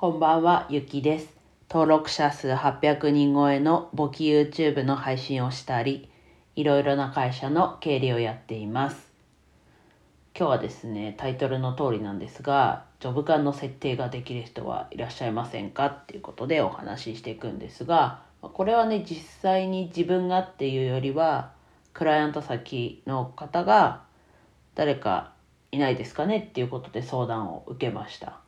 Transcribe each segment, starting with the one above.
こんばんは、ゆきです。登録者数800人超えの簿記 YouTube の配信をしたり、いろいろな会社の経理をやっています。今日はですね、タイトルの通りなんですが、ジョブ間の設定ができる人はいらっしゃいませんかっていうことでお話ししていくんですが、これはね、実際に自分がっていうよりは、クライアント先の方が誰かいないですかねっていうことで相談を受けました。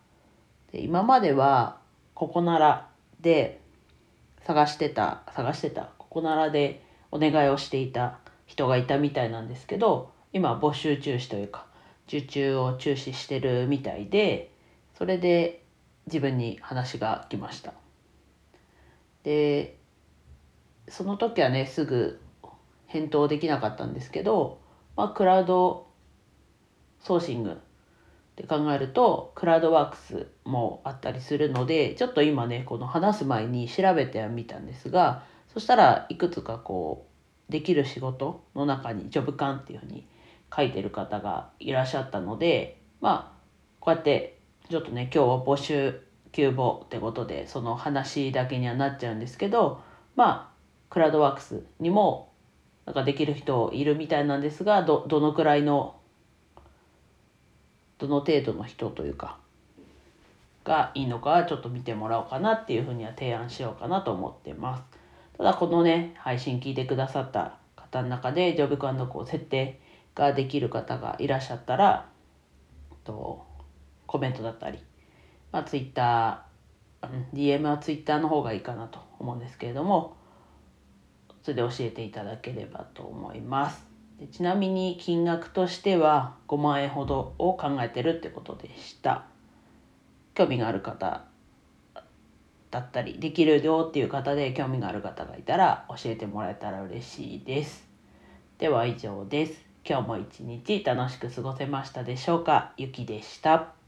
で今まではここならで探してた探してたここならでお願いをしていた人がいたみたいなんですけど今募集中止というか受注を中止してるみたいでそれで自分に話が来ました。でその時はねすぐ返答できなかったんですけど、まあ、クラウドソーシングって考えるとクラウドワークスもあったりするのでちょっと今ねこの話す前に調べてみたんですがそしたらいくつかこうできる仕事の中にジョブ感っていうふうに書いてる方がいらっしゃったのでまあこうやってちょっとね今日は募集急募ってことでその話だけにはなっちゃうんですけどまあクラウドワークスにもなんかできる人いるみたいなんですがどどのくらいのどの程度の人というかがいいのかちょっと見てもらおうかなっていうふうには提案しようかなと思ってます。ただこのね配信聞いてくださった方の中でジョブ感のこう設定ができる方がいらっしゃったらとコメントだったり、まあ、Twitter DM は Twitter の方がいいかなと思うんですけれどもそれで教えていただければと思います。でちなみに金額としては5万円ほどを考えてるってことでした。興味がある方だったりできるよっていう方で興味がある方がいたら教えてもらえたら嬉しいです。では以上です。今日も一日楽しく過ごせましたでしょうか？ゆきでした。